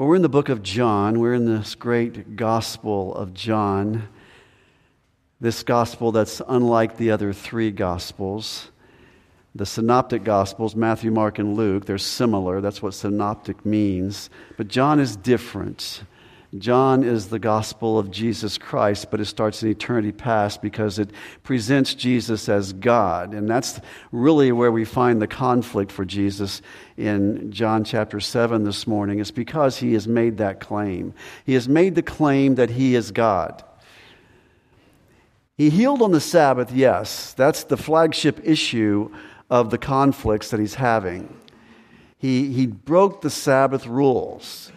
Well, we're in the book of John. We're in this great gospel of John. This gospel that's unlike the other three gospels. The synoptic gospels, Matthew, Mark, and Luke, they're similar. That's what synoptic means. But John is different. John is the gospel of Jesus Christ, but it starts in eternity past because it presents Jesus as God. And that's really where we find the conflict for Jesus in John chapter 7 this morning. It's because he has made that claim. He has made the claim that he is God. He healed on the Sabbath, yes. That's the flagship issue of the conflicts that he's having. He, he broke the Sabbath rules.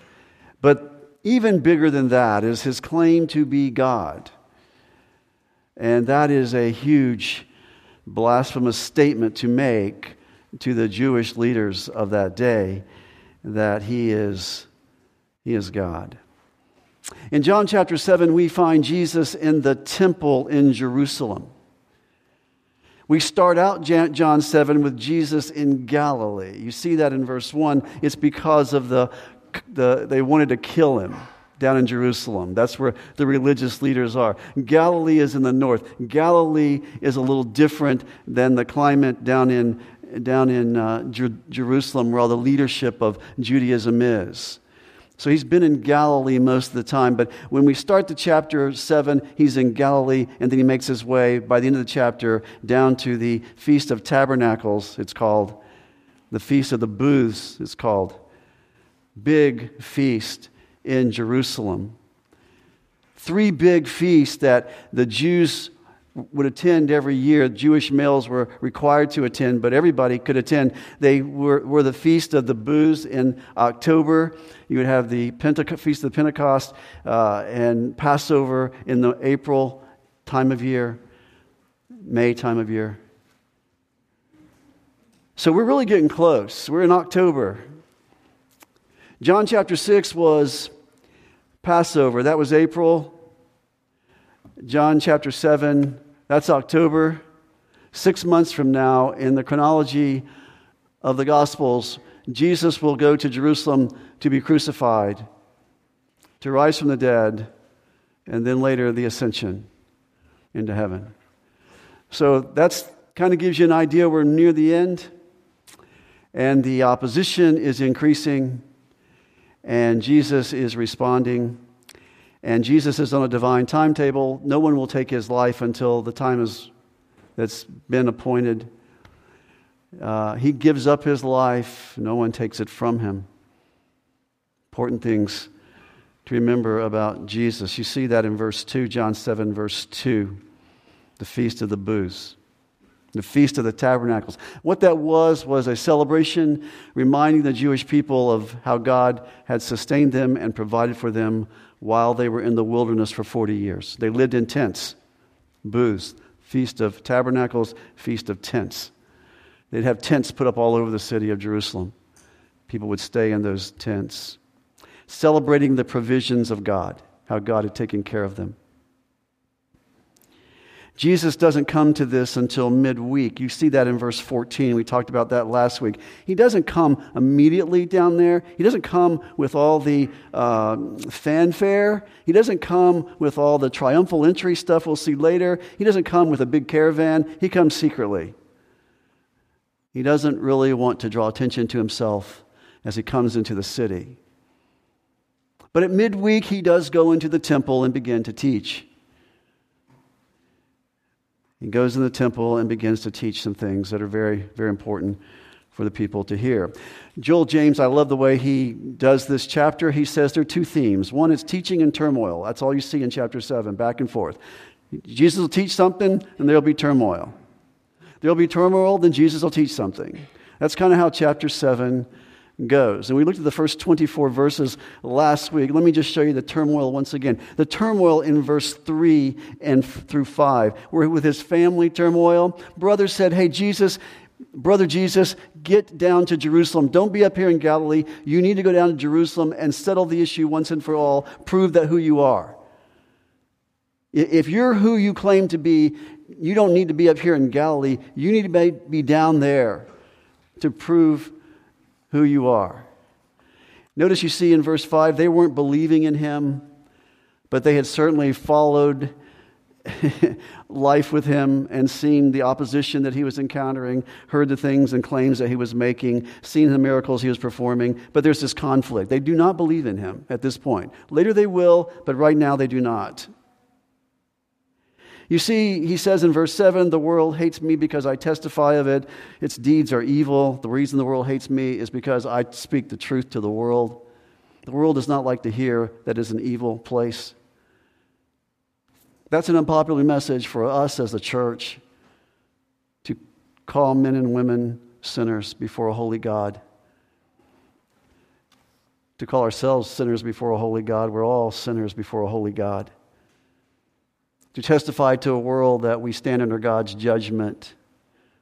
But even bigger than that is his claim to be God. And that is a huge blasphemous statement to make to the Jewish leaders of that day that he is, he is God. In John chapter 7, we find Jesus in the temple in Jerusalem. We start out John 7 with Jesus in Galilee. You see that in verse 1. It's because of the the, they wanted to kill him down in Jerusalem. That's where the religious leaders are. Galilee is in the north. Galilee is a little different than the climate down in, down in uh, Jer- Jerusalem, where all the leadership of Judaism is. So he's been in Galilee most of the time, but when we start the chapter 7, he's in Galilee, and then he makes his way, by the end of the chapter, down to the Feast of Tabernacles, it's called. The Feast of the Booths, it's called big feast in Jerusalem. Three big feasts that the Jews would attend every year. Jewish males were required to attend, but everybody could attend. They were, were the Feast of the Booths in October. You would have the Feast of the Pentecost uh, and Passover in the April time of year, May time of year. So we're really getting close. We're in October. John chapter 6 was Passover. That was April. John chapter 7, that's October. Six months from now, in the chronology of the Gospels, Jesus will go to Jerusalem to be crucified, to rise from the dead, and then later the ascension into heaven. So that's kind of gives you an idea. We're near the end, and the opposition is increasing and Jesus is responding. And Jesus is on a divine timetable. No one will take his life until the time is, that's been appointed. Uh, he gives up his life, no one takes it from him. Important things to remember about Jesus. You see that in verse 2, John 7, verse 2, the Feast of the Booths the Feast of the Tabernacles. What that was, was a celebration reminding the Jewish people of how God had sustained them and provided for them while they were in the wilderness for 40 years. They lived in tents, booths, Feast of Tabernacles, Feast of Tents. They'd have tents put up all over the city of Jerusalem. People would stay in those tents, celebrating the provisions of God, how God had taken care of them. Jesus doesn't come to this until midweek. You see that in verse 14. We talked about that last week. He doesn't come immediately down there. He doesn't come with all the uh, fanfare. He doesn't come with all the triumphal entry stuff we'll see later. He doesn't come with a big caravan. He comes secretly. He doesn't really want to draw attention to himself as he comes into the city. But at midweek, he does go into the temple and begin to teach. He goes in the temple and begins to teach some things that are very, very important for the people to hear. Joel James, I love the way he does this chapter. He says there are two themes. One is teaching and turmoil. That's all you see in chapter 7, back and forth. Jesus will teach something, and there'll be turmoil. There'll be turmoil, then Jesus will teach something. That's kind of how chapter 7 goes. And we looked at the first 24 verses last week. Let me just show you the turmoil once again. The turmoil in verse 3 and through 5, where with his family turmoil, brother said, Hey, Jesus, brother Jesus, get down to Jerusalem. Don't be up here in Galilee. You need to go down to Jerusalem and settle the issue once and for all. Prove that who you are. If you're who you claim to be, you don't need to be up here in Galilee. You need to be down there to prove who you are. Notice you see in verse 5, they weren't believing in him, but they had certainly followed life with him and seen the opposition that he was encountering, heard the things and claims that he was making, seen the miracles he was performing. But there's this conflict. They do not believe in him at this point. Later they will, but right now they do not. You see, he says in verse 7 the world hates me because I testify of it. Its deeds are evil. The reason the world hates me is because I speak the truth to the world. The world does not like to hear that is an evil place. That's an unpopular message for us as a church to call men and women sinners before a holy God. To call ourselves sinners before a holy God. We're all sinners before a holy God. To testify to a world that we stand under God's judgment.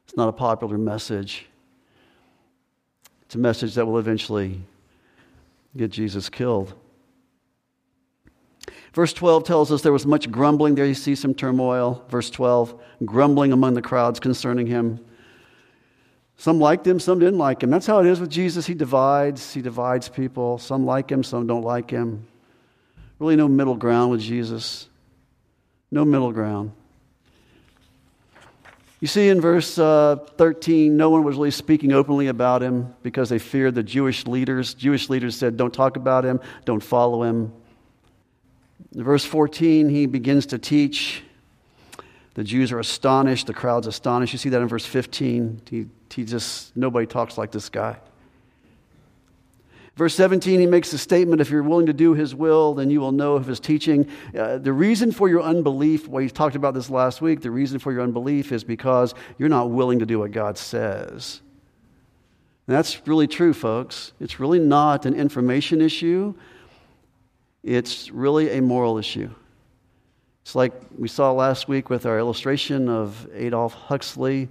It's not a popular message. It's a message that will eventually get Jesus killed. Verse 12 tells us there was much grumbling. There you see some turmoil. Verse 12, grumbling among the crowds concerning him. Some liked him, some didn't like him. That's how it is with Jesus. He divides, he divides people. Some like him, some don't like him. Really, no middle ground with Jesus. No middle ground. You see in verse uh, 13, no one was really speaking openly about him because they feared the Jewish leaders. Jewish leaders said, Don't talk about him, don't follow him. In verse 14, he begins to teach. The Jews are astonished, the crowd's astonished. You see that in verse 15. He, he just, nobody talks like this guy. Verse 17, he makes a statement if you're willing to do his will, then you will know of his teaching. Uh, the reason for your unbelief, well, he talked about this last week, the reason for your unbelief is because you're not willing to do what God says. And that's really true, folks. It's really not an information issue, it's really a moral issue. It's like we saw last week with our illustration of Aldous Huxley,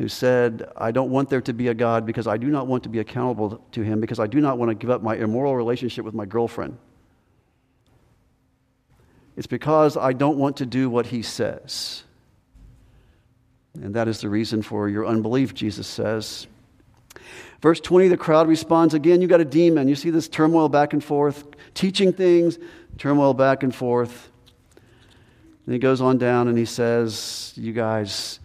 who said, I don't want there to be a God because I do not want to be accountable to him, because I do not want to give up my immoral relationship with my girlfriend. It's because I don't want to do what he says. And that is the reason for your unbelief, Jesus says. Verse 20, the crowd responds again. You got a demon. You see this turmoil back and forth teaching things, turmoil back and forth. And he goes on down and he says, You guys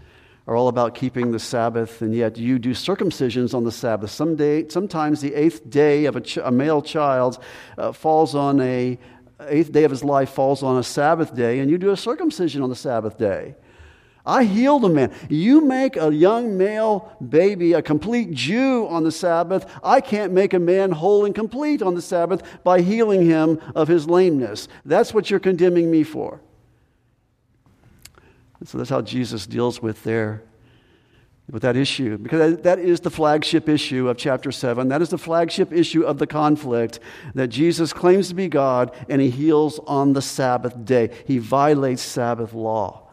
are all about keeping the Sabbath, and yet you do circumcisions on the Sabbath. Some day, sometimes the eighth day of a, ch- a male child uh, falls on a eighth day of his life falls on a Sabbath day, and you do a circumcision on the Sabbath day. I healed a man. You make a young male baby a complete Jew on the Sabbath. I can't make a man whole and complete on the Sabbath by healing him of his lameness. That's what you're condemning me for. And so that's how Jesus deals with their with that issue because that is the flagship issue of chapter 7 that is the flagship issue of the conflict that jesus claims to be god and he heals on the sabbath day he violates sabbath law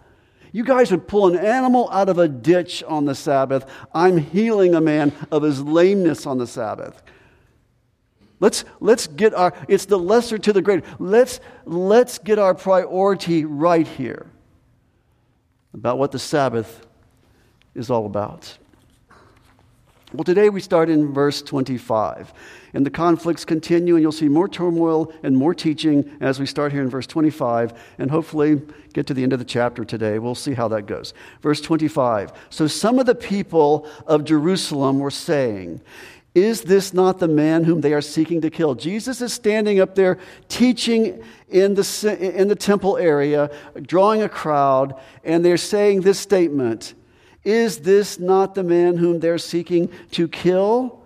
you guys would pull an animal out of a ditch on the Sabbath. I'm healing a man of his lameness on the Sabbath. Let's, let's get our, it's the lesser to the greater. Let's, let's get our priority right here about what the Sabbath is all about. Well, today we start in verse 25. And the conflicts continue, and you'll see more turmoil and more teaching as we start here in verse 25, and hopefully get to the end of the chapter today. We'll see how that goes. Verse 25. So some of the people of Jerusalem were saying, is this not the man whom they are seeking to kill? Jesus is standing up there teaching in the, in the temple area, drawing a crowd, and they're saying this statement is this not the man whom they're seeking to kill?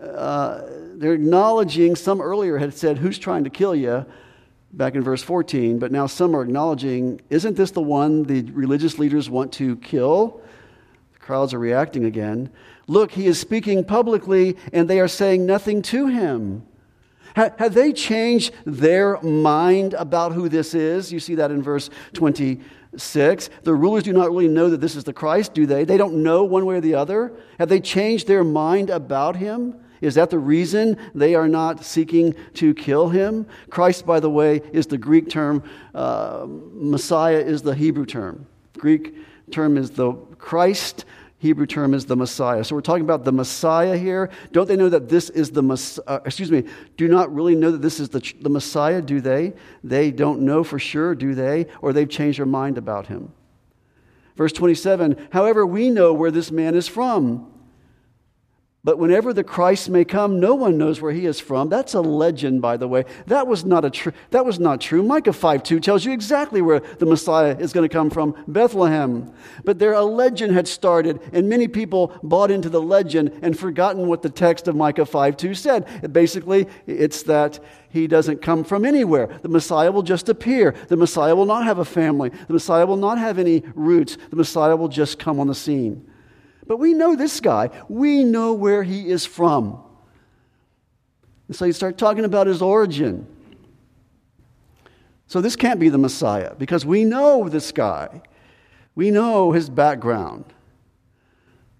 Uh, they're acknowledging, some earlier had said, Who's trying to kill you? back in verse 14, but now some are acknowledging, Isn't this the one the religious leaders want to kill? Crowds are reacting again. Look, he is speaking publicly, and they are saying nothing to him. Have they changed their mind about who this is? You see that in verse 26. The rulers do not really know that this is the Christ, do they? They don't know one way or the other. Have they changed their mind about him? Is that the reason they are not seeking to kill him? Christ, by the way, is the Greek term, uh, Messiah is the Hebrew term. Greek term is the Christ. Hebrew term is the Messiah. So we're talking about the Messiah here. Don't they know that this is the Messiah? Uh, excuse me, do not really know that this is the, the Messiah, do they? They don't know for sure, do they? Or they've changed their mind about him. Verse 27 However, we know where this man is from. But whenever the Christ may come, no one knows where he is from. That's a legend, by the way. That was not a true. That was not true. Micah 5 2 tells you exactly where the Messiah is going to come from, Bethlehem. But there a legend had started, and many people bought into the legend and forgotten what the text of Micah 5 2 said. Basically, it's that he doesn't come from anywhere. The Messiah will just appear. The Messiah will not have a family. The Messiah will not have any roots. The Messiah will just come on the scene. But we know this guy. We know where he is from. And so you start talking about his origin. So this can't be the Messiah because we know this guy. We know his background.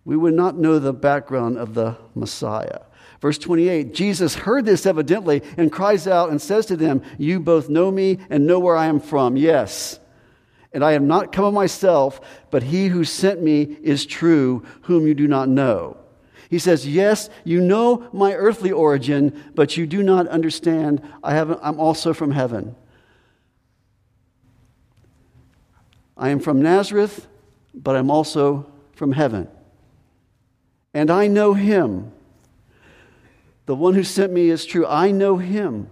We would not know the background of the Messiah. Verse 28 Jesus heard this evidently and cries out and says to them, You both know me and know where I am from. Yes. And I have not come of myself, but he who sent me is true, whom you do not know. He says, Yes, you know my earthly origin, but you do not understand. I have, I'm also from heaven. I am from Nazareth, but I'm also from heaven. And I know him. The one who sent me is true. I know him.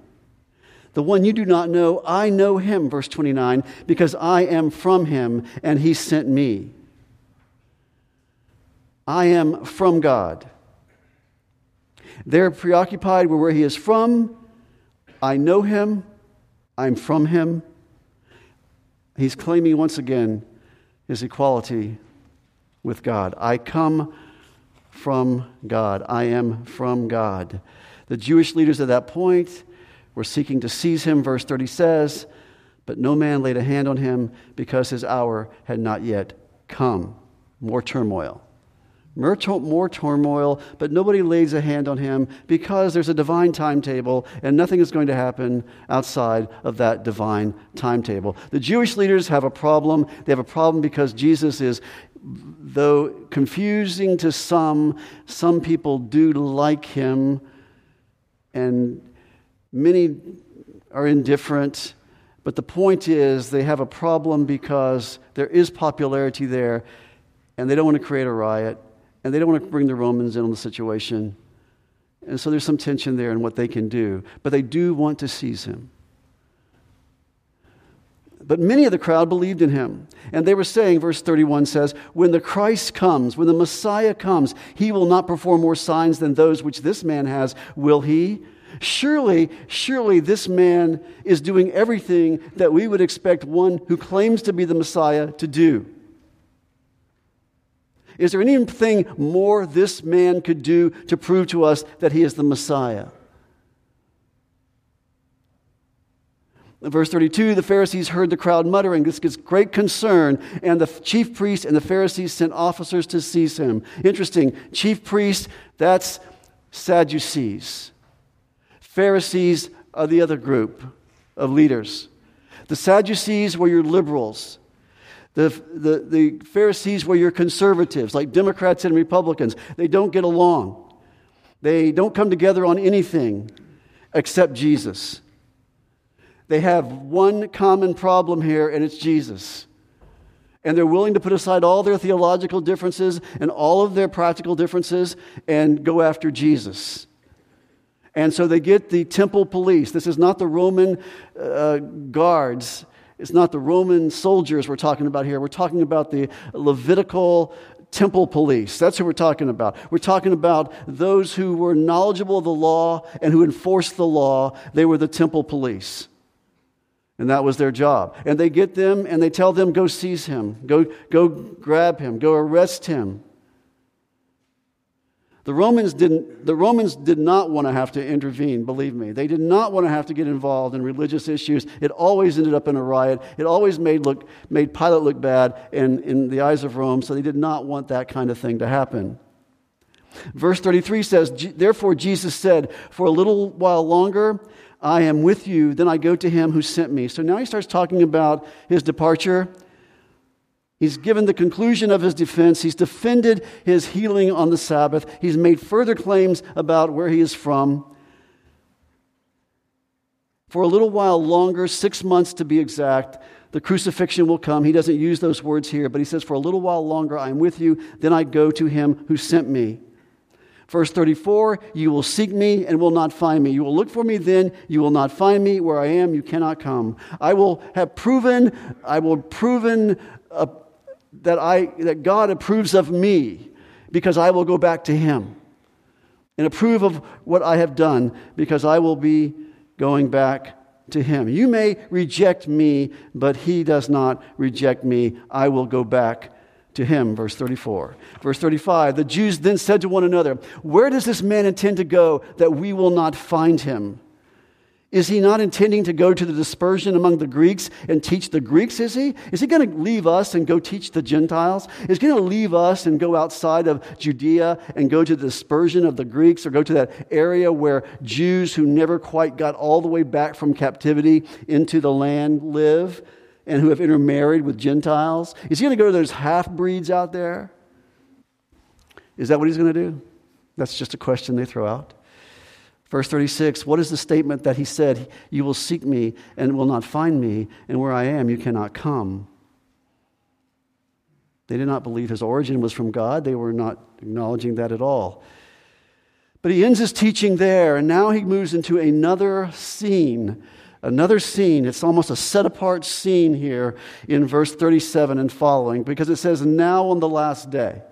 The one you do not know, I know him, verse 29, because I am from him and he sent me. I am from God. They're preoccupied with where he is from. I know him. I'm from him. He's claiming once again his equality with God. I come from God. I am from God. The Jewish leaders at that point were seeking to seize him, verse 30 says, but no man laid a hand on him because his hour had not yet come. More turmoil. More, more turmoil, but nobody lays a hand on him because there's a divine timetable and nothing is going to happen outside of that divine timetable. The Jewish leaders have a problem. They have a problem because Jesus is, though confusing to some, some people do like him. And Many are indifferent, but the point is they have a problem because there is popularity there, and they don't want to create a riot, and they don't want to bring the Romans in on the situation. And so there's some tension there in what they can do, but they do want to seize him. But many of the crowd believed in him. And they were saying, verse 31 says, When the Christ comes, when the Messiah comes, he will not perform more signs than those which this man has, will he? Surely, surely this man is doing everything that we would expect one who claims to be the Messiah to do. Is there anything more this man could do to prove to us that he is the Messiah? In verse 32, the Pharisees heard the crowd muttering. This gives great concern, and the chief priests and the Pharisees sent officers to seize him. Interesting. Chief priests, that's Sadducees. Pharisees are the other group of leaders. The Sadducees were your liberals. The, the, the Pharisees were your conservatives, like Democrats and Republicans. They don't get along. They don't come together on anything except Jesus. They have one common problem here, and it's Jesus. And they're willing to put aside all their theological differences and all of their practical differences and go after Jesus. And so they get the temple police. This is not the Roman uh, guards, it's not the Roman soldiers we're talking about here. We're talking about the Levitical temple police. That's who we're talking about. We're talking about those who were knowledgeable of the law and who enforced the law. They were the temple police. And that was their job. And they get them and they tell them, go seize him, go, go grab him, go arrest him. The Romans, didn't, the Romans did not want to have to intervene, believe me. They did not want to have to get involved in religious issues. It always ended up in a riot. It always made, look, made Pilate look bad in, in the eyes of Rome, so they did not want that kind of thing to happen. Verse 33 says, Therefore Jesus said, For a little while longer I am with you, then I go to him who sent me. So now he starts talking about his departure He's given the conclusion of his defense. He's defended his healing on the Sabbath. He's made further claims about where he is from. For a little while longer, six months to be exact, the crucifixion will come. He doesn't use those words here, but he says, For a little while longer I am with you, then I go to him who sent me. Verse 34 You will seek me and will not find me. You will look for me then, you will not find me. Where I am, you cannot come. I will have proven, I will proven uh, that, I, that God approves of me because I will go back to him and approve of what I have done because I will be going back to him. You may reject me, but he does not reject me. I will go back to him. Verse 34. Verse 35 The Jews then said to one another, Where does this man intend to go that we will not find him? Is he not intending to go to the dispersion among the Greeks and teach the Greeks, is he? Is he going to leave us and go teach the Gentiles? Is he going to leave us and go outside of Judea and go to the dispersion of the Greeks or go to that area where Jews who never quite got all the way back from captivity into the land live and who have intermarried with Gentiles? Is he going to go to those half breeds out there? Is that what he's going to do? That's just a question they throw out. Verse 36 What is the statement that he said? You will seek me and will not find me, and where I am, you cannot come. They did not believe his origin was from God. They were not acknowledging that at all. But he ends his teaching there, and now he moves into another scene. Another scene. It's almost a set apart scene here in verse 37 and following, because it says, Now on the last day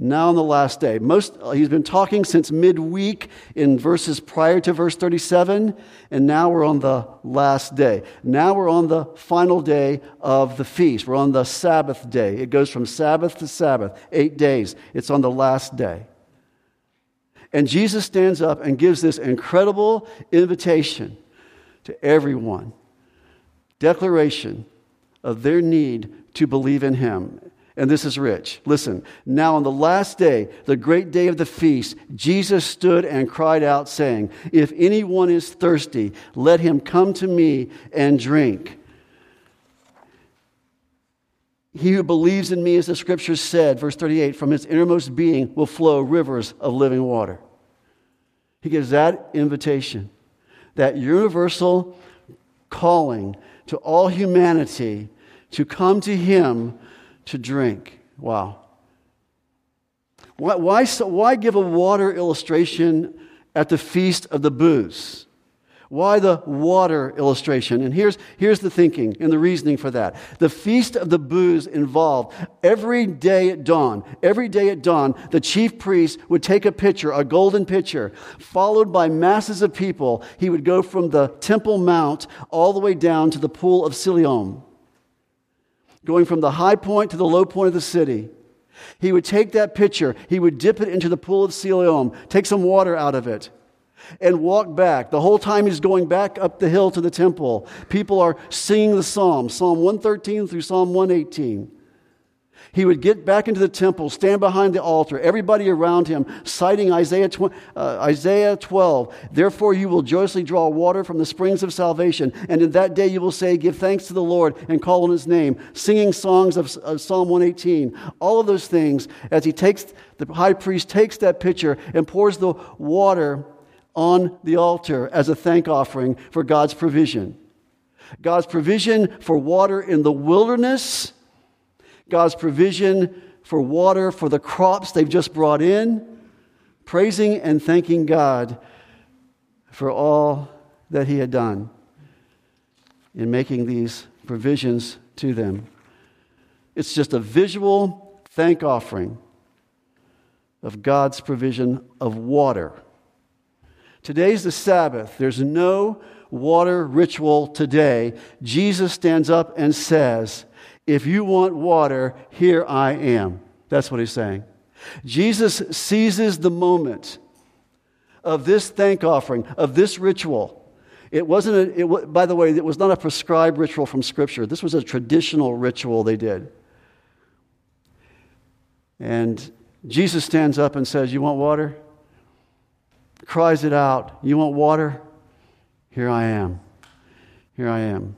now on the last day. Most, uh, he's been talking since midweek in verses prior to verse 37, and now we're on the last day. Now we're on the final day of the feast. We're on the Sabbath day. It goes from Sabbath to Sabbath, eight days. It's on the last day. And Jesus stands up and gives this incredible invitation to everyone declaration of their need to believe in him and this is rich. Listen, now on the last day, the great day of the feast, Jesus stood and cried out, saying, If anyone is thirsty, let him come to me and drink. He who believes in me, as the scriptures said, verse 38, from his innermost being will flow rivers of living water. He gives that invitation, that universal calling to all humanity to come to him to drink. Wow. Why, why, why give a water illustration at the feast of the booths? Why the water illustration? And here's, here's the thinking and the reasoning for that. The feast of the booths involved every day at dawn, every day at dawn, the chief priest would take a pitcher, a golden pitcher, followed by masses of people. He would go from the Temple Mount all the way down to the pool of Siloam going from the high point to the low point of the city. He would take that pitcher, he would dip it into the pool of Siloam, take some water out of it, and walk back. The whole time he's going back up the hill to the temple. People are singing the psalm, Psalm 113 through Psalm 118. He would get back into the temple, stand behind the altar, everybody around him, citing Isaiah, tw- uh, Isaiah 12. Therefore, you will joyously draw water from the springs of salvation. And in that day, you will say, Give thanks to the Lord and call on his name, singing songs of, of Psalm 118. All of those things, as he takes, the high priest takes that pitcher and pours the water on the altar as a thank offering for God's provision. God's provision for water in the wilderness God's provision for water for the crops they've just brought in, praising and thanking God for all that He had done in making these provisions to them. It's just a visual thank offering of God's provision of water. Today's the Sabbath. There's no water ritual today. Jesus stands up and says, if you want water, here I am. That's what he's saying. Jesus seizes the moment of this thank offering, of this ritual. It wasn't, a, it, by the way, it was not a prescribed ritual from Scripture. This was a traditional ritual they did. And Jesus stands up and says, You want water? Cries it out. You want water? Here I am. Here I am.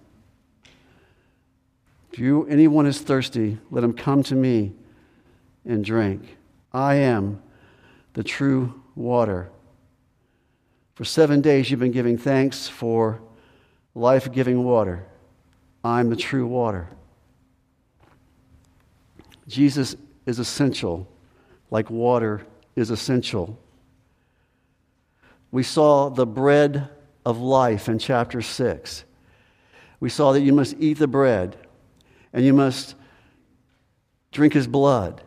If you, anyone is thirsty, let him come to me and drink. I am the true water. For seven days you've been giving thanks for life giving water. I'm the true water. Jesus is essential, like water is essential. We saw the bread of life in chapter 6. We saw that you must eat the bread and you must drink his blood.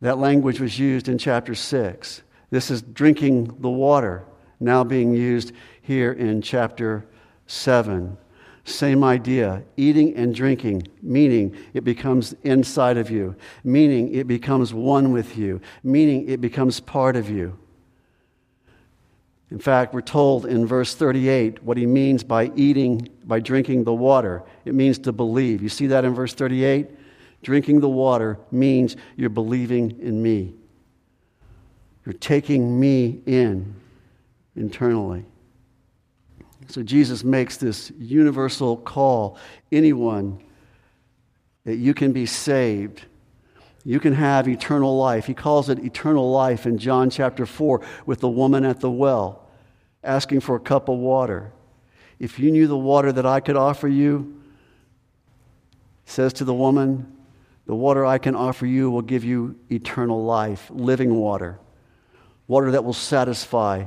That language was used in chapter 6. This is drinking the water, now being used here in chapter 7. Same idea, eating and drinking, meaning it becomes inside of you, meaning it becomes one with you, meaning it becomes part of you. In fact, we're told in verse 38 what he means by eating, by drinking the water. It means to believe. You see that in verse 38? Drinking the water means you're believing in me. You're taking me in internally. So Jesus makes this universal call anyone that you can be saved. You can have eternal life. He calls it eternal life in John chapter 4 with the woman at the well asking for a cup of water. If you knew the water that I could offer you, says to the woman, the water I can offer you will give you eternal life, living water, water that will satisfy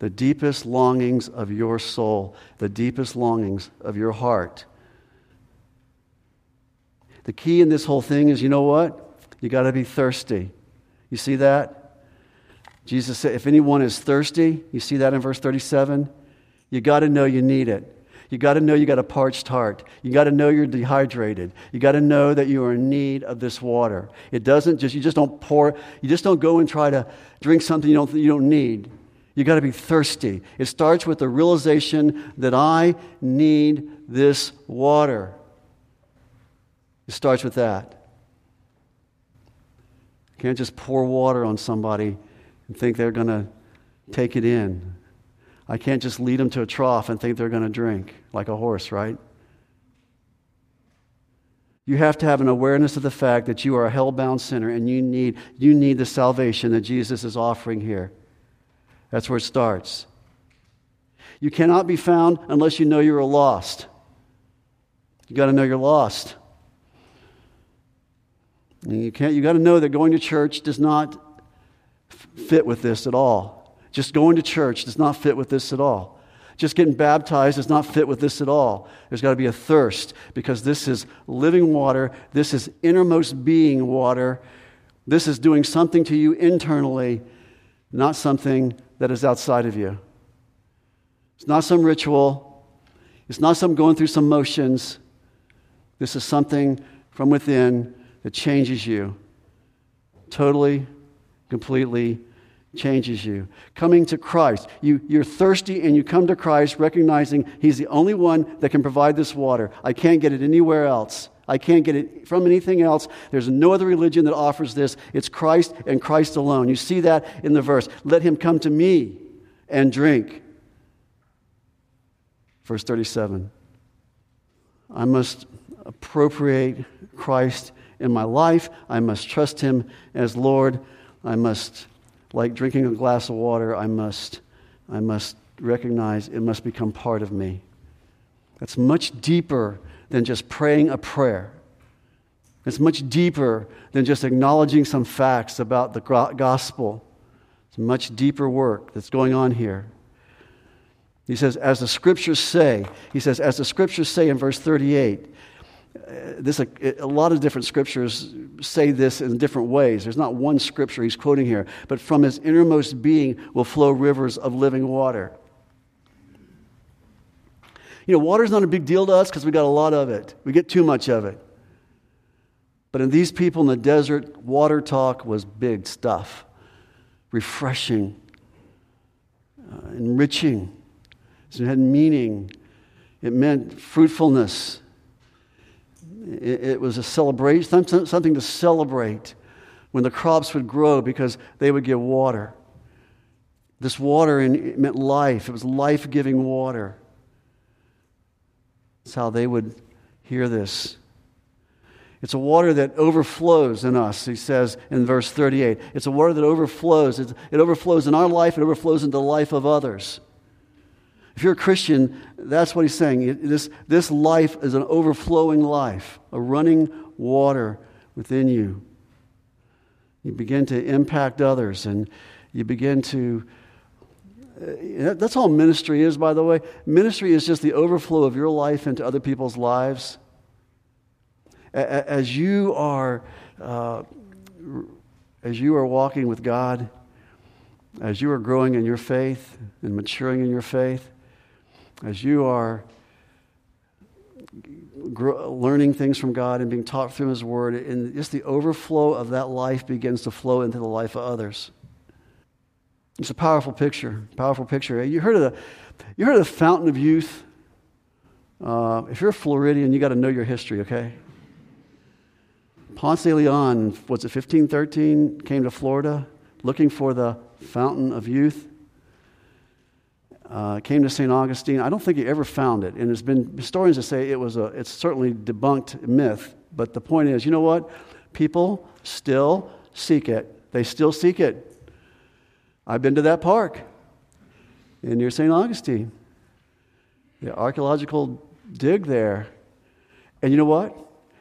the deepest longings of your soul, the deepest longings of your heart. The key in this whole thing is you know what? You got to be thirsty. You see that? Jesus said, if anyone is thirsty, you see that in verse 37? You got to know you need it. You got to know you got a parched heart. You got to know you're dehydrated. You got to know that you are in need of this water. It doesn't just, you just don't pour, you just don't go and try to drink something you don't, you don't need. You got to be thirsty. It starts with the realization that I need this water. It starts with that. You can't just pour water on somebody and think they're going to take it in. I can't just lead them to a trough and think they're going to drink like a horse, right? You have to have an awareness of the fact that you are a hell-bound sinner and you need, you need the salvation that Jesus is offering here. That's where it starts. You cannot be found unless you know you're lost. You got to know you're lost. And you can't. You got to know that going to church does not fit with this at all. Just going to church does not fit with this at all. Just getting baptized does not fit with this at all. There's got to be a thirst because this is living water. This is innermost being water. This is doing something to you internally, not something that is outside of you. It's not some ritual. It's not some going through some motions. This is something from within that changes you totally completely changes you. Coming to Christ. You, you're thirsty and you come to Christ recognizing He's the only one that can provide this water. I can't get it anywhere else. I can't get it from anything else. There's no other religion that offers this. It's Christ and Christ alone. You see that in the verse. Let him come to me and drink. Verse 37. I must appropriate Christ in my life. I must trust him as Lord. I must, like drinking a glass of water, I must, I must recognize it must become part of me. That's much deeper than just praying a prayer. It's much deeper than just acknowledging some facts about the gospel. It's much deeper work that's going on here. He says, as the scriptures say, he says, as the scriptures say in verse 38, this a, a, lot of different scriptures say this in different ways. There's not one scripture he's quoting here, but from his innermost being will flow rivers of living water. You know, water's not a big deal to us because we got a lot of it. We get too much of it. But in these people in the desert, water talk was big stuff, refreshing, uh, enriching. So it had meaning. It meant fruitfulness it, it was a celebration, something to celebrate when the crops would grow because they would get water. This water in, meant life, it was life giving water. That's how they would hear this It's a water that overflows in us, he says in verse 38. It's a water that overflows. It overflows in our life, it overflows into the life of others. If you're a Christian, that's what he's saying. This, this life is an overflowing life, a running water within you. You begin to impact others and you begin to. Uh, that's all ministry is, by the way. Ministry is just the overflow of your life into other people's lives as you are uh, as you are walking with God, as you are growing in your faith and maturing in your faith, as you are learning things from God and being taught through His Word, and just the overflow of that life begins to flow into the life of others. It's a powerful picture. Powerful picture. You heard of the, you heard of the fountain of youth? Uh, if you're a Floridian, you got to know your history, okay? Ponce de Leon, was it 1513, came to Florida looking for the fountain of youth. Uh, came to St. Augustine. I don't think he ever found it. And there's been historians that say it was a, it's certainly debunked myth. But the point is, you know what? People still seek it. They still seek it. I've been to that park in near St. Augustine. The archaeological dig there. And you know what?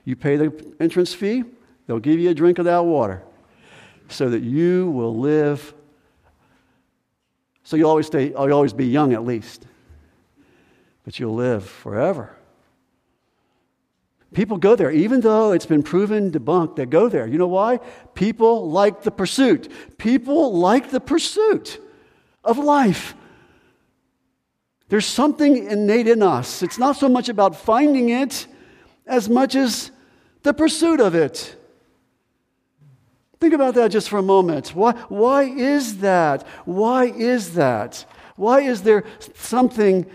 You pay the entrance fee, they'll give you a drink of that water so that you will live. So you'll always, stay, you'll always be young at least, but you'll live forever. People go there, even though it's been proven debunked, they go there. You know why? People like the pursuit. People like the pursuit of life. There's something innate in us. It's not so much about finding it as much as the pursuit of it. Think about that just for a moment. Why, why is that? Why is that? Why is there something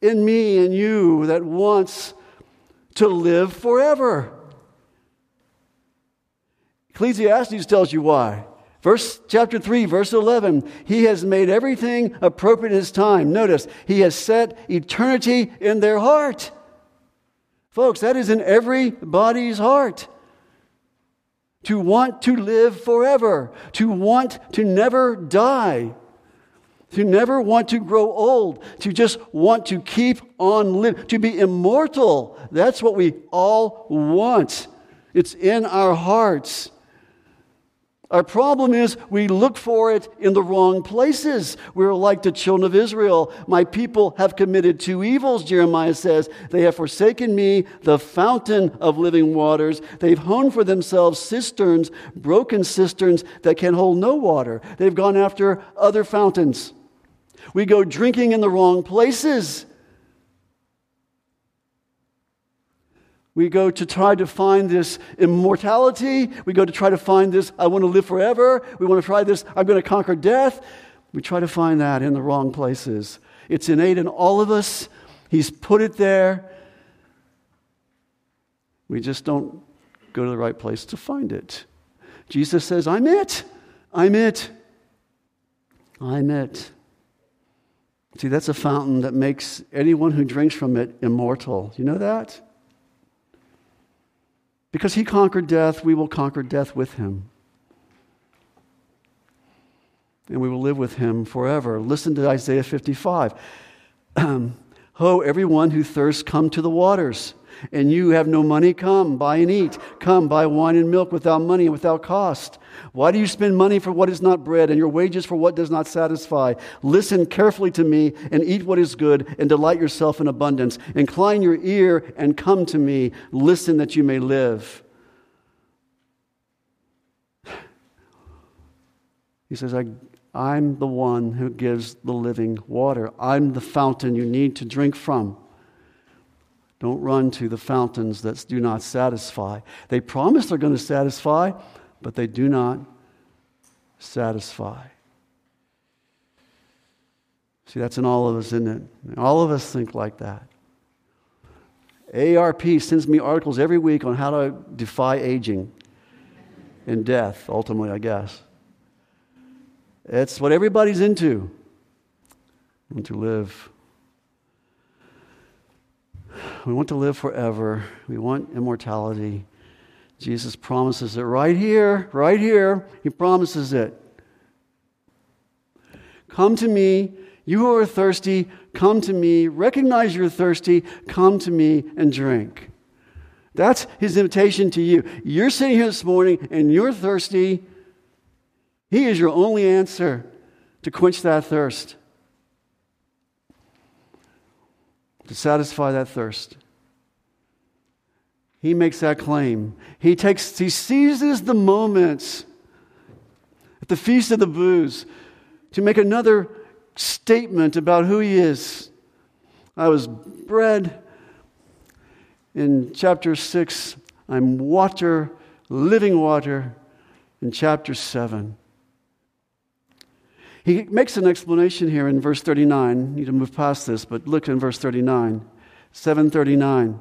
in me and you that wants to live forever? Ecclesiastes tells you why. Verse chapter 3, verse 11. He has made everything appropriate in his time. Notice, he has set eternity in their heart. Folks, that is in everybody's heart. To want to live forever, to want to never die, to never want to grow old, to just want to keep on living, to be immortal. That's what we all want. It's in our hearts. Our problem is we look for it in the wrong places. We're like the children of Israel. My people have committed two evils, Jeremiah says. They have forsaken me, the fountain of living waters. They've honed for themselves cisterns, broken cisterns that can hold no water. They've gone after other fountains. We go drinking in the wrong places. We go to try to find this immortality. We go to try to find this, I want to live forever. We want to try this, I'm going to conquer death. We try to find that in the wrong places. It's innate in all of us. He's put it there. We just don't go to the right place to find it. Jesus says, I'm it. I'm it. I'm it. See, that's a fountain that makes anyone who drinks from it immortal. You know that? Because he conquered death, we will conquer death with him. And we will live with him forever. Listen to Isaiah 55. Ho, everyone who thirsts, come to the waters. And you have no money, come, buy and eat. Come, buy wine and milk without money and without cost. Why do you spend money for what is not bread and your wages for what does not satisfy? Listen carefully to me and eat what is good and delight yourself in abundance. Incline your ear and come to me. Listen that you may live. He says, I, I'm the one who gives the living water. I'm the fountain you need to drink from. Don't run to the fountains that do not satisfy. They promise they're going to satisfy, but they do not satisfy. See, that's in all of us, isn't it? All of us think like that. AARP sends me articles every week on how to defy aging and death, ultimately, I guess. It's what everybody's into. Want to live. We want to live forever. We want immortality. Jesus promises it right here, right here. He promises it. Come to me, you who are thirsty, come to me. Recognize you're thirsty, come to me and drink. That's his invitation to you. You're sitting here this morning and you're thirsty. He is your only answer to quench that thirst, to satisfy that thirst. He makes that claim. He takes he seizes the moments at the feast of the booths to make another statement about who he is. I was bread. in chapter 6, I'm water, living water in chapter 7. He makes an explanation here in verse 39. I need to move past this, but look in verse 39. 739.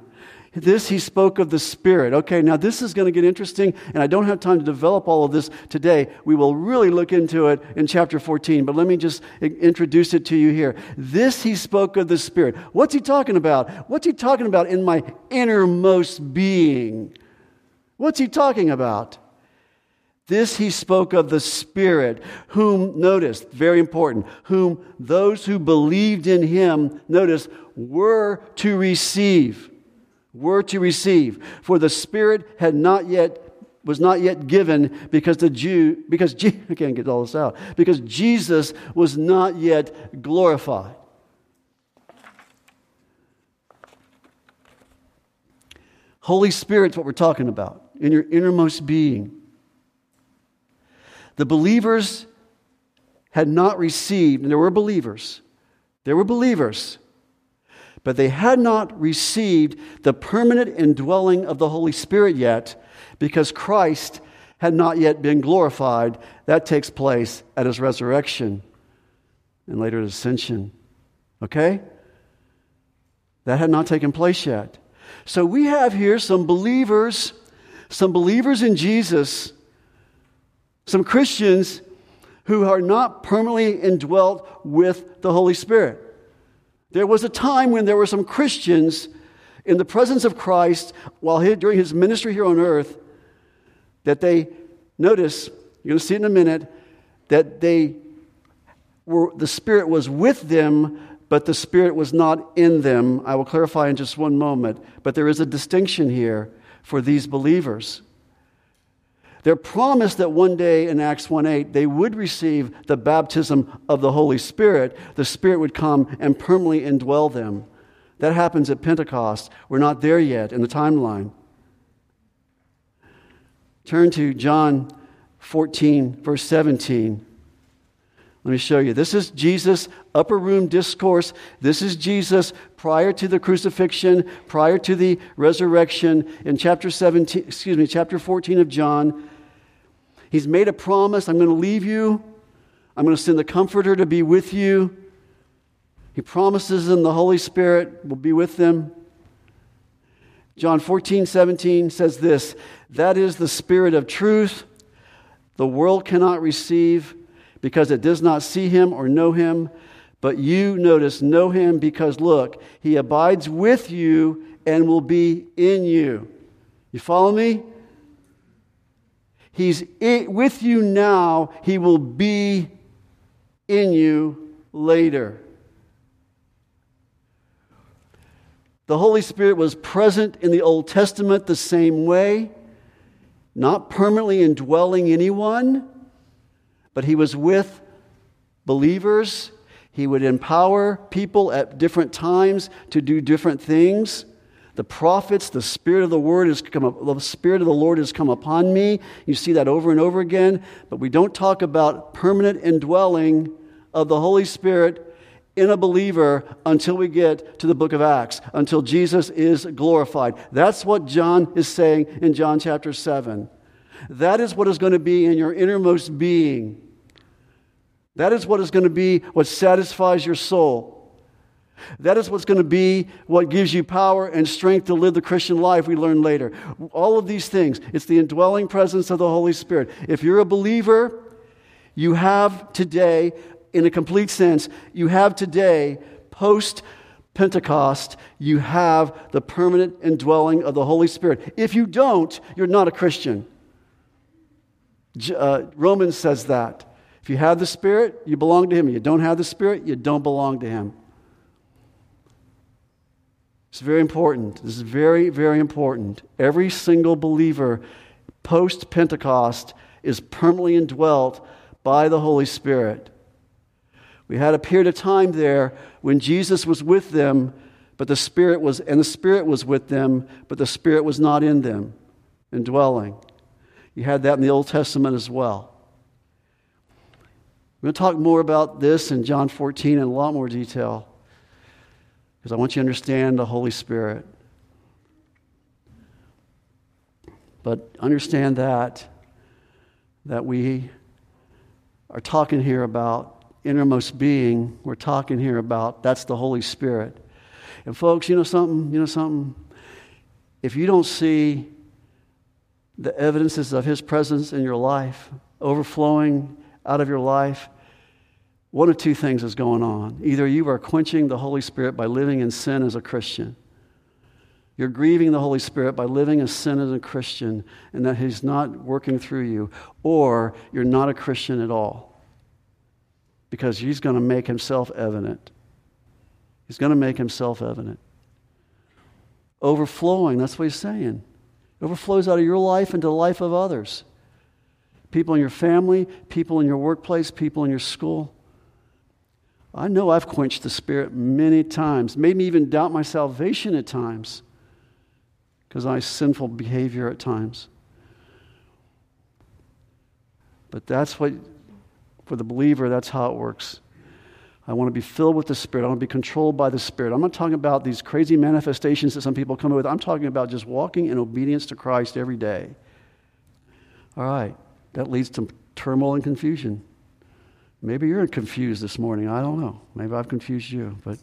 This he spoke of the Spirit. Okay, now this is going to get interesting, and I don't have time to develop all of this today. We will really look into it in chapter 14, but let me just introduce it to you here. This he spoke of the Spirit. What's he talking about? What's he talking about in my innermost being? What's he talking about? This he spoke of the Spirit, whom, notice, very important, whom those who believed in him, notice, were to receive were to receive. For the Spirit had not yet was not yet given because the Jew because I can't get all this out because Jesus was not yet glorified. Holy Spirit's what we're talking about in your innermost being. The believers had not received, and there were believers. There were believers but they had not received the permanent indwelling of the Holy Spirit yet because Christ had not yet been glorified. That takes place at his resurrection and later his ascension. Okay? That had not taken place yet. So we have here some believers, some believers in Jesus, some Christians who are not permanently indwelt with the Holy Spirit. There was a time when there were some Christians in the presence of Christ while he, during his ministry here on earth that they, notice, you're going to see it in a minute, that they were, the Spirit was with them, but the Spirit was not in them. I will clarify in just one moment. But there is a distinction here for these believers. They're promised that one day in Acts 1 8, they would receive the baptism of the Holy Spirit. The Spirit would come and permanently indwell them. That happens at Pentecost. We're not there yet in the timeline. Turn to John 14, verse 17. Let me show you. This is Jesus' upper room discourse. This is Jesus prior to the crucifixion, prior to the resurrection in chapter 17, excuse me, chapter 14 of John. He's made a promise I'm going to leave you, I'm going to send the Comforter to be with you. He promises them the Holy Spirit will be with them. John 14, 17 says this That is the Spirit of truth. The world cannot receive because it does not see him or know him. But you, notice, know him because, look, he abides with you and will be in you. You follow me? He's with you now, He will be in you later. The Holy Spirit was present in the Old Testament the same way, not permanently indwelling anyone, but He was with believers. He would empower people at different times to do different things the prophets, the Spirit of the Word has come, up, the Spirit of the Lord has come upon me. You see that over and over again, but we don't talk about permanent indwelling of the Holy Spirit in a believer until we get to the book of Acts, until Jesus is glorified. That's what John is saying in John chapter 7. That is what is going to be in your innermost being. That is what is going to be what satisfies your soul. That is what's going to be what gives you power and strength to live the Christian life we learn later. All of these things, it's the indwelling presence of the Holy Spirit. If you're a believer, you have today, in a complete sense, you have today post Pentecost, you have the permanent indwelling of the Holy Spirit. If you don't, you're not a Christian. Uh, Romans says that. If you have the Spirit, you belong to Him. If you don't have the Spirit, you don't belong to Him. It's very important. This is very, very important. Every single believer post Pentecost is permanently indwelt by the Holy Spirit. We had a period of time there when Jesus was with them, but the Spirit was, and the Spirit was with them, but the Spirit was not in them, indwelling. You had that in the Old Testament as well. We're going to talk more about this in John 14 in a lot more detail because I want you to understand the Holy Spirit. But understand that, that we are talking here about innermost being. We're talking here about that's the Holy Spirit. And folks, you know something? You know something? If you don't see the evidences of His presence in your life overflowing out of your life, one of two things is going on. Either you are quenching the Holy Spirit by living in sin as a Christian, you're grieving the Holy Spirit by living in sin as a Christian, and that He's not working through you, or you're not a Christian at all because He's going to make Himself evident. He's going to make Himself evident. Overflowing, that's what He's saying. It overflows out of your life into the life of others. People in your family, people in your workplace, people in your school. I know I've quenched the Spirit many times, made me even doubt my salvation at times because I sinful behavior at times. But that's what, for the believer, that's how it works. I want to be filled with the Spirit. I want to be controlled by the Spirit. I'm not talking about these crazy manifestations that some people come up with. I'm talking about just walking in obedience to Christ every day. All right, that leads to turmoil and confusion. Maybe you're confused this morning. I don't know. Maybe I've confused you. But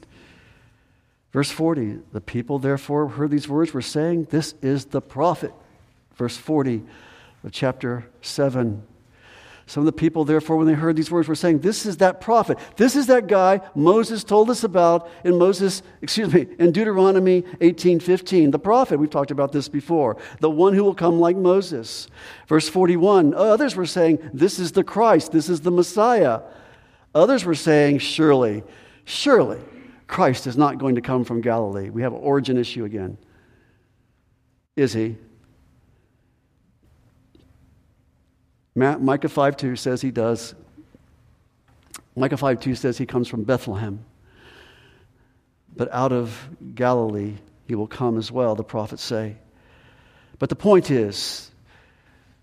verse 40 the people therefore heard these words were saying, This is the prophet. Verse 40 of chapter 7. Some of the people, therefore, when they heard these words, were saying, This is that prophet. This is that guy Moses told us about in Moses, excuse me, in Deuteronomy 18:15. The prophet, we've talked about this before, the one who will come like Moses. Verse 41. Uh, others were saying, This is the Christ, this is the Messiah. Others were saying, Surely, surely, Christ is not going to come from Galilee. We have an origin issue again. Is he? Micah 5 2 says he does. Micah 5 2 says he comes from Bethlehem. But out of Galilee he will come as well, the prophets say. But the point is,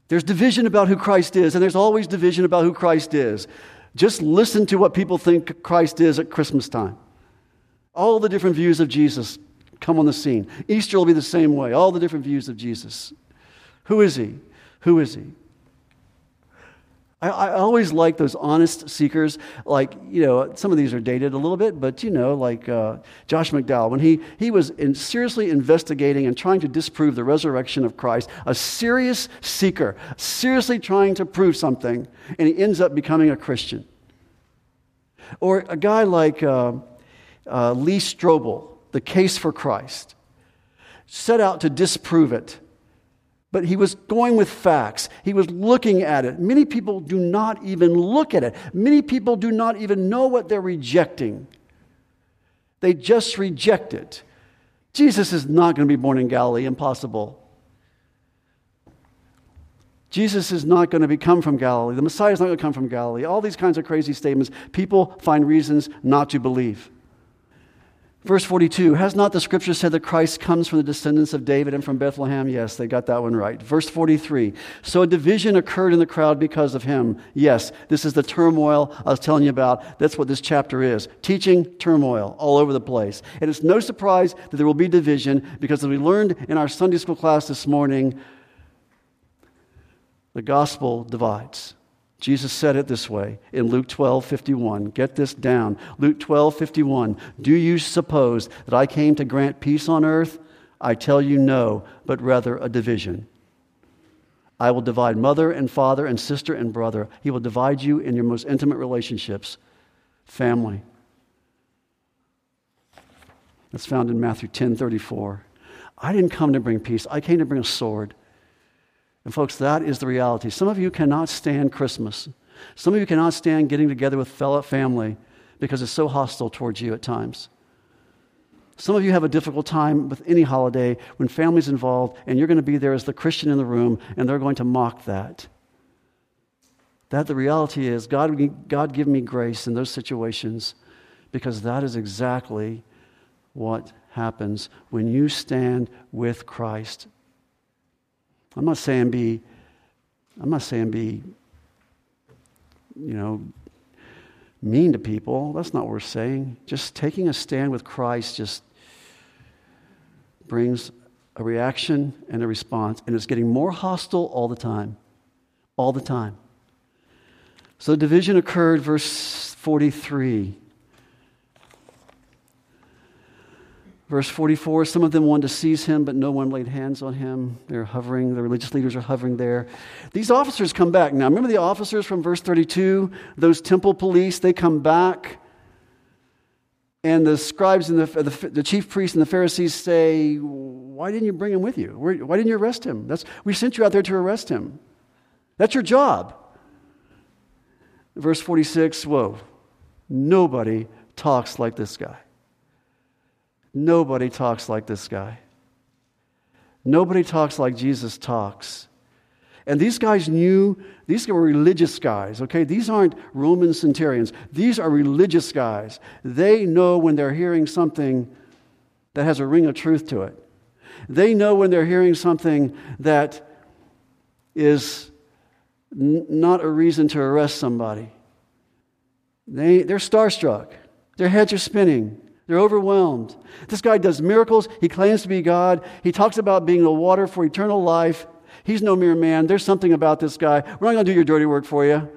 there's division about who Christ is, and there's always division about who Christ is. Just listen to what people think Christ is at Christmas time. All the different views of Jesus come on the scene. Easter will be the same way, all the different views of Jesus. Who is he? Who is he? I, I, always like those honest seekers. Like, you know, some of these are dated a little bit, but, you know, like uh, Josh McDowell, when he, he was in seriously investigating and trying to disprove the resurrection of Christ, a serious seeker, seriously trying to prove something, and he ends up becoming a Christian. Or a guy like uh, uh, Lee Strobel, The Case for Christ, set out to disprove it but he was going with facts. He was looking at it. Many people do not even look at it. Many people do not even know what they're rejecting. They just reject it. Jesus is not going to be born in Galilee, impossible. Jesus is not going to become from Galilee. The Messiah is not going to come from Galilee. All these kinds of crazy statements, people find reasons not to believe. Verse 42 Has not the scripture said that Christ comes from the descendants of David and from Bethlehem? Yes, they got that one right. Verse 43 So a division occurred in the crowd because of him. Yes, this is the turmoil I was telling you about. That's what this chapter is teaching turmoil all over the place. And it's no surprise that there will be division because, as we learned in our Sunday school class this morning, the gospel divides. Jesus said it this way in Luke 12 51. Get this down. Luke 12 51. Do you suppose that I came to grant peace on earth? I tell you no, but rather a division. I will divide mother and father and sister and brother. He will divide you in your most intimate relationships, family. That's found in Matthew 10 34. I didn't come to bring peace, I came to bring a sword. And, folks, that is the reality. Some of you cannot stand Christmas. Some of you cannot stand getting together with fellow family because it's so hostile towards you at times. Some of you have a difficult time with any holiday when family's involved and you're going to be there as the Christian in the room and they're going to mock that. That the reality is, God, God give me grace in those situations because that is exactly what happens when you stand with Christ. I'm not saying be, I'm not saying be, you know, mean to people. That's not what we're saying. Just taking a stand with Christ just brings a reaction and a response, and it's getting more hostile all the time. All the time. So the division occurred, verse 43. Verse 44 Some of them wanted to seize him, but no one laid hands on him. They're hovering, the religious leaders are hovering there. These officers come back. Now, remember the officers from verse 32? Those temple police, they come back. And the scribes and the, the, the chief priests and the Pharisees say, Why didn't you bring him with you? Why didn't you arrest him? That's, we sent you out there to arrest him. That's your job. Verse 46 Whoa, nobody talks like this guy. Nobody talks like this guy. Nobody talks like Jesus talks. And these guys knew, these were religious guys, okay? These aren't Roman centurions. These are religious guys. They know when they're hearing something that has a ring of truth to it. They know when they're hearing something that is n- not a reason to arrest somebody. They, they're starstruck, their heads are spinning. They're overwhelmed. This guy does miracles. He claims to be God. He talks about being the water for eternal life. He's no mere man. There's something about this guy. We're not going to do your dirty work for you.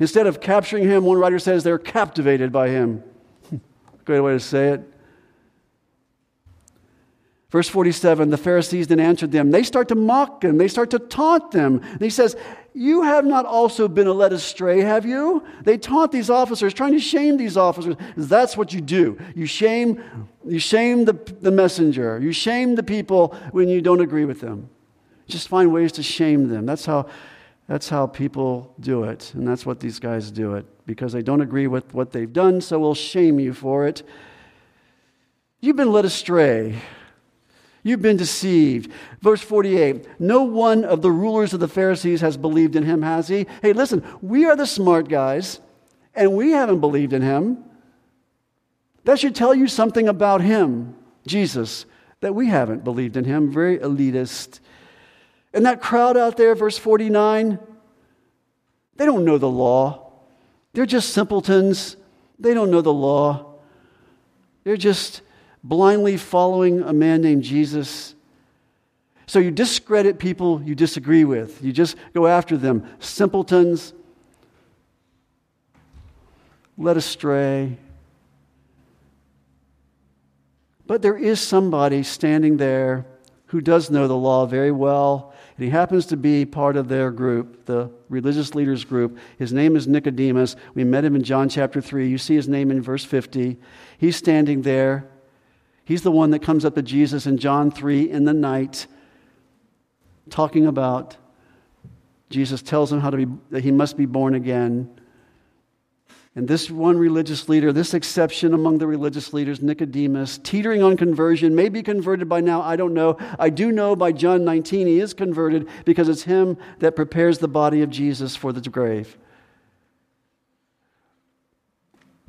Instead of capturing him, one writer says they're captivated by him. Great way to say it. Verse 47 the Pharisees then answered them. They start to mock them, they start to taunt them. And he says, You have not also been led astray, have you? They taunt these officers, trying to shame these officers. That's what you do. You shame, you shame the, the messenger, you shame the people when you don't agree with them. Just find ways to shame them. That's how, that's how people do it. And that's what these guys do it because they don't agree with what they've done, so we'll shame you for it. You've been led astray. You've been deceived. Verse 48 No one of the rulers of the Pharisees has believed in him, has he? Hey, listen, we are the smart guys, and we haven't believed in him. That should tell you something about him, Jesus, that we haven't believed in him. Very elitist. And that crowd out there, verse 49, they don't know the law. They're just simpletons. They don't know the law. They're just blindly following a man named Jesus. So you discredit people you disagree with, you just go after them. Simpletons, led astray. But there is somebody standing there who does know the law very well, and he happens to be part of their group, the religious leaders group. His name is Nicodemus. We met him in John chapter 3. You see his name in verse 50. He's standing there. He's the one that comes up to Jesus in John 3 in the night, talking about Jesus tells him how to be, that he must be born again. And this one religious leader, this exception among the religious leaders, Nicodemus, teetering on conversion, may be converted by now, I don't know. I do know by John 19 he is converted because it's him that prepares the body of Jesus for the grave.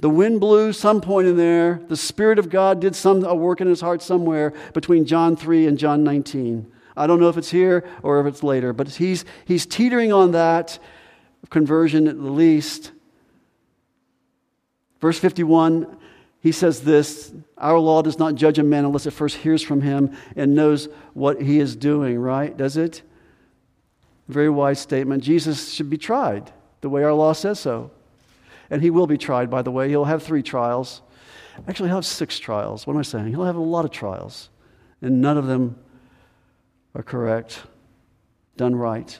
The wind blew some point in there. The Spirit of God did some a work in his heart somewhere between John 3 and John 19. I don't know if it's here or if it's later, but he's, he's teetering on that conversion at the least. Verse 51, he says this Our law does not judge a man unless it first hears from him and knows what he is doing, right? Does it? Very wise statement. Jesus should be tried the way our law says so. And he will be tried, by the way. He'll have three trials. Actually, he'll have six trials. What am I saying? He'll have a lot of trials, and none of them are correct, done right.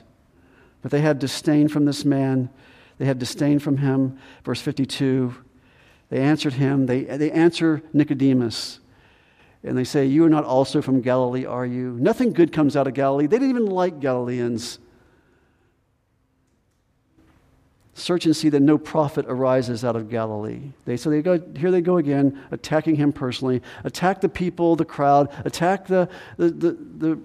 But they had disdain from this man. They had disdain from him. Verse 52 They answered him. They, they answer Nicodemus. And they say, You are not also from Galilee, are you? Nothing good comes out of Galilee. They didn't even like Galileans. Search and see that no prophet arises out of Galilee. They, so they go, here they go again, attacking him personally. Attack the people, the crowd, attack the, the, the, the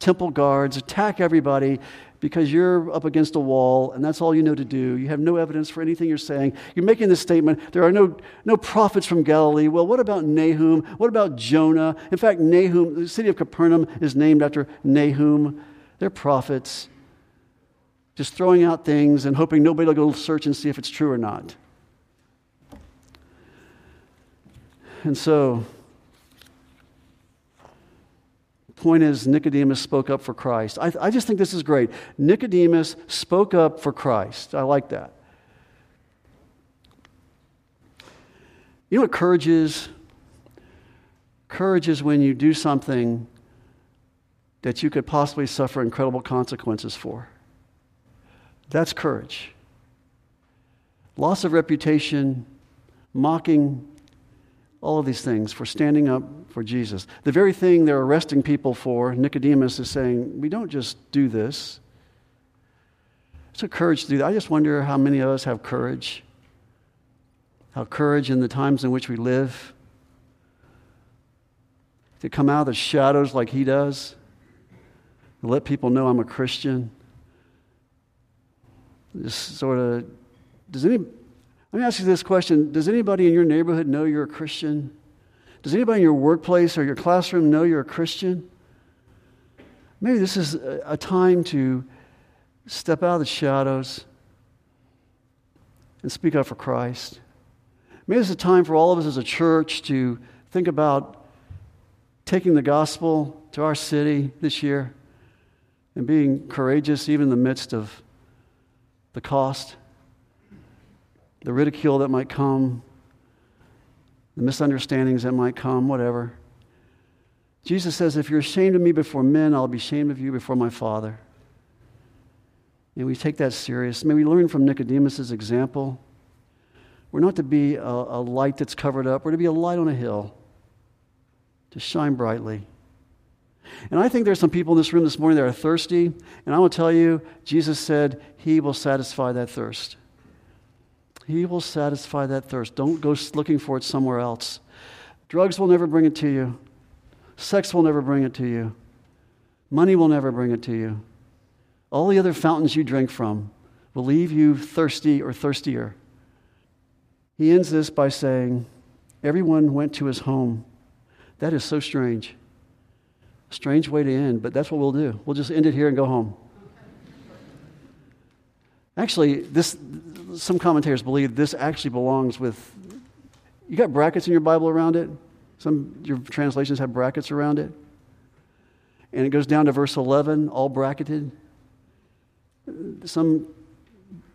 temple guards, attack everybody because you're up against a wall and that's all you know to do. You have no evidence for anything you're saying. You're making this statement there are no, no prophets from Galilee. Well, what about Nahum? What about Jonah? In fact, Nahum, the city of Capernaum, is named after Nahum. They're prophets just throwing out things and hoping nobody will go search and see if it's true or not. And so, the point is, Nicodemus spoke up for Christ. I, I just think this is great. Nicodemus spoke up for Christ. I like that. You know what courage is? Courage is when you do something that you could possibly suffer incredible consequences for. That's courage. Loss of reputation, mocking, all of these things for standing up for Jesus. The very thing they're arresting people for, Nicodemus is saying, we don't just do this. It's a courage to do that. I just wonder how many of us have courage. How courage in the times in which we live to come out of the shadows like he does, to let people know I'm a Christian. Just sort of, does any, let me ask you this question Does anybody in your neighborhood know you're a Christian? Does anybody in your workplace or your classroom know you're a Christian? Maybe this is a time to step out of the shadows and speak up for Christ. Maybe this is a time for all of us as a church to think about taking the gospel to our city this year and being courageous even in the midst of the cost, the ridicule that might come, the misunderstandings that might come, whatever. Jesus says, If you're ashamed of me before men, I'll be ashamed of you before my Father. And we take that serious. May we learn from Nicodemus' example. We're not to be a, a light that's covered up, we're to be a light on a hill, to shine brightly. And I think there's some people in this room this morning that are thirsty, and I will tell you, Jesus said, He will satisfy that thirst. He will satisfy that thirst. Don't go looking for it somewhere else. Drugs will never bring it to you. Sex will never bring it to you. Money will never bring it to you. All the other fountains you drink from will leave you thirsty or thirstier. He ends this by saying, Everyone went to his home. That is so strange. Strange way to end, but that's what we'll do. We'll just end it here and go home. Actually, this, some commentators believe this actually belongs with. You got brackets in your Bible around it? Some your translations have brackets around it. And it goes down to verse 11, all bracketed. Some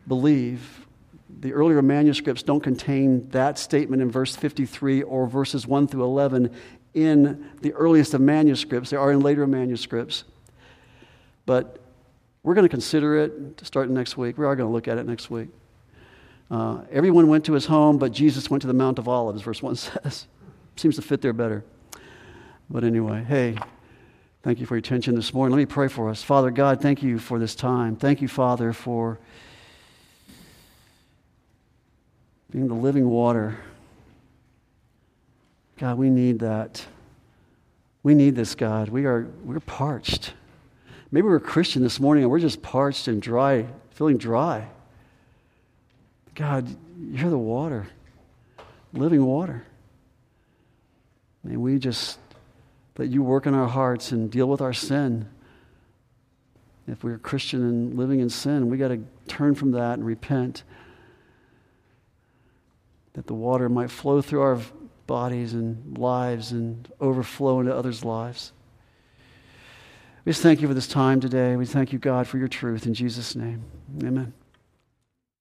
believe the earlier manuscripts don't contain that statement in verse 53 or verses 1 through 11 in the earliest of manuscripts. They are in later manuscripts. But we're going to consider it to start next week. We are going to look at it next week. Uh, everyone went to his home, but Jesus went to the Mount of Olives, verse 1 says. Seems to fit there better. But anyway, hey, thank you for your attention this morning. Let me pray for us. Father God, thank you for this time. Thank you, Father, for being the living water God, we need that. We need this, God. We are we're parched. Maybe we're a Christian this morning and we're just parched and dry, feeling dry. God, you're the water, living water. May we just let you work in our hearts and deal with our sin. If we're Christian and living in sin, we got to turn from that and repent. That the water might flow through our bodies and lives and overflow into others' lives. We just thank you for this time today. We thank you, God, for your truth. In Jesus' name, amen.